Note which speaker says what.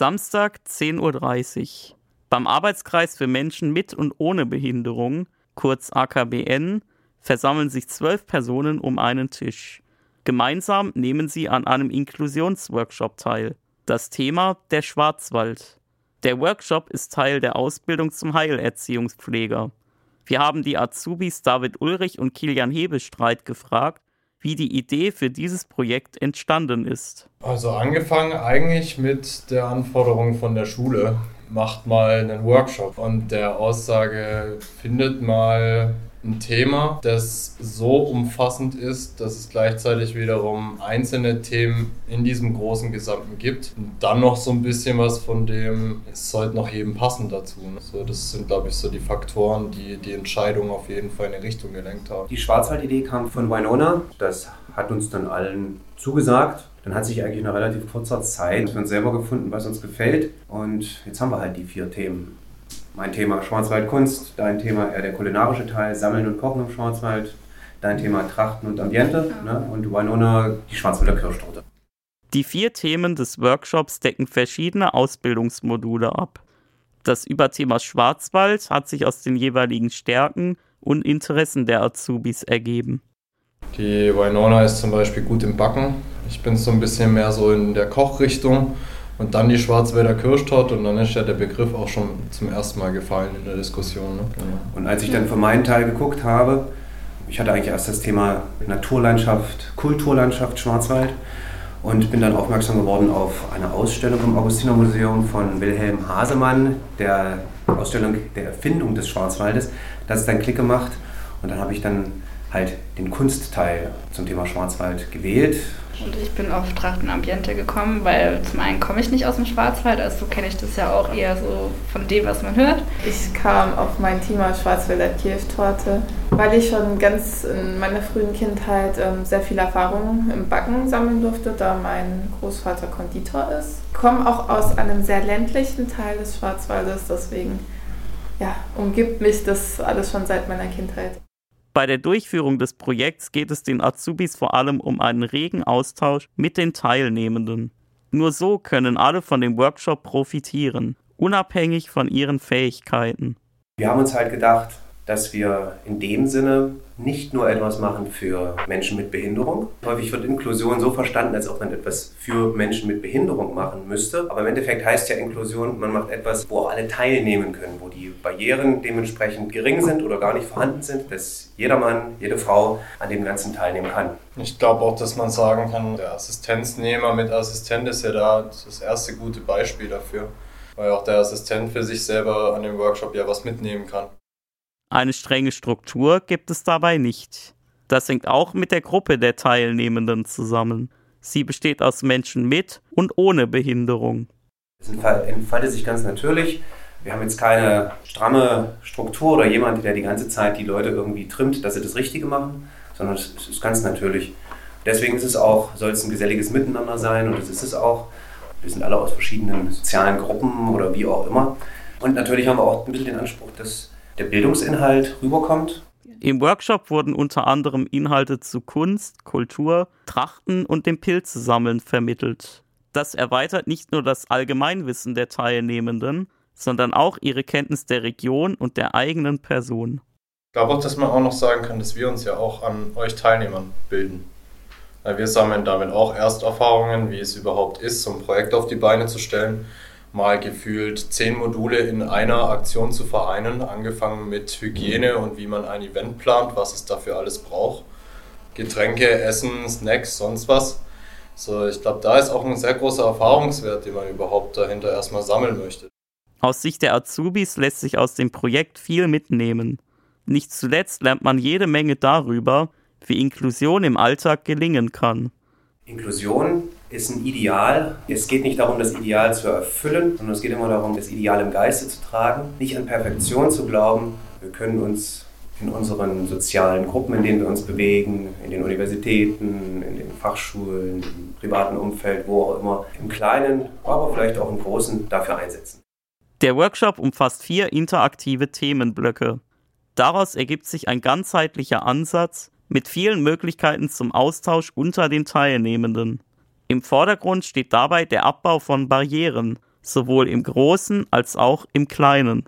Speaker 1: Samstag 10.30 Uhr. Beim Arbeitskreis für Menschen mit und ohne Behinderung, kurz AKBN, versammeln sich zwölf Personen um einen Tisch. Gemeinsam nehmen sie an einem Inklusionsworkshop teil. Das Thema der Schwarzwald. Der Workshop ist Teil der Ausbildung zum Heilerziehungspfleger. Wir haben die Azubis David Ulrich und Kilian Hebestreit gefragt, wie die Idee für dieses Projekt entstanden ist.
Speaker 2: Also angefangen eigentlich mit der Anforderung von der Schule, macht mal einen Workshop und der Aussage, findet mal ein Thema, das so umfassend ist, dass es gleichzeitig wiederum einzelne Themen in diesem großen Gesamten gibt. Und dann noch so ein bisschen was von dem, es sollte noch jedem passen dazu. Ne? So, das sind, glaube ich, so die Faktoren, die die Entscheidung auf jeden Fall in eine Richtung gelenkt haben.
Speaker 3: Die Schwarzwald-Idee kam von Winona. Das hat uns dann allen zugesagt. Dann hat sich eigentlich in relativ kurzer Zeit uns selber gefunden, was uns gefällt. Und jetzt haben wir halt die vier Themen mein Thema Schwarzwaldkunst, dein Thema eher der kulinarische Teil, Sammeln und Kochen im Schwarzwald, dein Thema Trachten und Ambiente ne? und Winona die Schwarzwälder Kirschtorte.
Speaker 1: Die vier Themen des Workshops decken verschiedene Ausbildungsmodule ab. Das Überthema Schwarzwald hat sich aus den jeweiligen Stärken und Interessen der Azubis ergeben.
Speaker 2: Die Winona ist zum Beispiel gut im Backen. Ich bin so ein bisschen mehr so in der Kochrichtung. Und dann die Schwarzwälder Kirschtorte und dann ist ja der Begriff auch schon zum ersten Mal gefallen in der Diskussion. Ne?
Speaker 3: Genau. Und als ich dann für meinen Teil geguckt habe, ich hatte eigentlich erst das Thema Naturlandschaft, Kulturlandschaft Schwarzwald und bin dann aufmerksam geworden auf eine Ausstellung im Augustinermuseum von Wilhelm Hasemann, der Ausstellung der Erfindung des Schwarzwaldes. Das ist dann Klick gemacht und dann habe ich dann halt den Kunstteil zum Thema Schwarzwald gewählt
Speaker 4: und ich bin auf Trachtenambiente gekommen, weil zum einen komme ich nicht aus dem Schwarzwald, also kenne ich das ja auch eher so von dem, was man hört.
Speaker 5: Ich kam auf mein Thema Schwarzwälder Kirschtorte, weil ich schon ganz in meiner frühen Kindheit ähm, sehr viel Erfahrung im Backen sammeln durfte, da mein Großvater Konditor ist. Ich komme auch aus einem sehr ländlichen Teil des Schwarzwaldes, deswegen ja, umgibt mich das alles schon seit meiner Kindheit.
Speaker 1: Bei der Durchführung des Projekts geht es den Azubis vor allem um einen regen Austausch mit den Teilnehmenden. Nur so können alle von dem Workshop profitieren, unabhängig von ihren Fähigkeiten.
Speaker 3: Wir haben uns halt gedacht, dass wir in dem Sinne nicht nur etwas machen für Menschen mit Behinderung. Häufig wird Inklusion so verstanden, als ob man etwas für Menschen mit Behinderung machen müsste. Aber im Endeffekt heißt ja Inklusion, man macht etwas, wo alle teilnehmen können, wo die Barrieren dementsprechend gering sind oder gar nicht vorhanden sind, dass jeder Mann, jede Frau an dem Ganzen teilnehmen kann.
Speaker 2: Ich glaube auch, dass man sagen kann, der Assistenznehmer mit Assistent ist ja da das erste gute Beispiel dafür, weil auch der Assistent für sich selber an dem Workshop ja was mitnehmen kann.
Speaker 1: Eine strenge Struktur gibt es dabei nicht. Das hängt auch mit der Gruppe der Teilnehmenden zusammen. Sie besteht aus Menschen mit und ohne Behinderung.
Speaker 3: Es entfaltet sich ganz natürlich. Wir haben jetzt keine stramme Struktur oder jemand, der die ganze Zeit die Leute irgendwie trimmt, dass sie das Richtige machen, sondern es ist ganz natürlich. Deswegen ist es auch, soll es ein geselliges Miteinander sein und das ist es auch. Wir sind alle aus verschiedenen sozialen Gruppen oder wie auch immer. Und natürlich haben wir auch ein bisschen den Anspruch, dass der Bildungsinhalt rüberkommt.
Speaker 1: Im Workshop wurden unter anderem Inhalte zu Kunst, Kultur, Trachten und dem Pilzesammeln vermittelt. Das erweitert nicht nur das Allgemeinwissen der Teilnehmenden, sondern auch ihre Kenntnis der Region und der eigenen Person.
Speaker 2: Ich glaube auch, dass man auch noch sagen kann, dass wir uns ja auch an euch Teilnehmern bilden. Wir sammeln damit auch Ersterfahrungen, wie es überhaupt ist, so ein Projekt auf die Beine zu stellen mal gefühlt zehn Module in einer Aktion zu vereinen, angefangen mit Hygiene und wie man ein Event plant, was es dafür alles braucht. Getränke, Essen, Snacks, sonst was. So, ich glaube, da ist auch ein sehr großer Erfahrungswert, den man überhaupt dahinter erstmal sammeln möchte.
Speaker 1: Aus Sicht der Azubis lässt sich aus dem Projekt viel mitnehmen. Nicht zuletzt lernt man jede Menge darüber, wie Inklusion im Alltag gelingen kann.
Speaker 3: Inklusion ist ein Ideal. Es geht nicht darum, das Ideal zu erfüllen, sondern es geht immer darum, das Ideal im Geiste zu tragen, nicht an Perfektion zu glauben. Wir können uns in unseren sozialen Gruppen, in denen wir uns bewegen, in den Universitäten, in den Fachschulen, im privaten Umfeld, wo auch immer, im Kleinen, aber vielleicht auch im Großen dafür einsetzen.
Speaker 1: Der Workshop umfasst vier interaktive Themenblöcke. Daraus ergibt sich ein ganzheitlicher Ansatz mit vielen Möglichkeiten zum Austausch unter den Teilnehmenden. Im Vordergrund steht dabei der Abbau von Barrieren, sowohl im Großen als auch im Kleinen.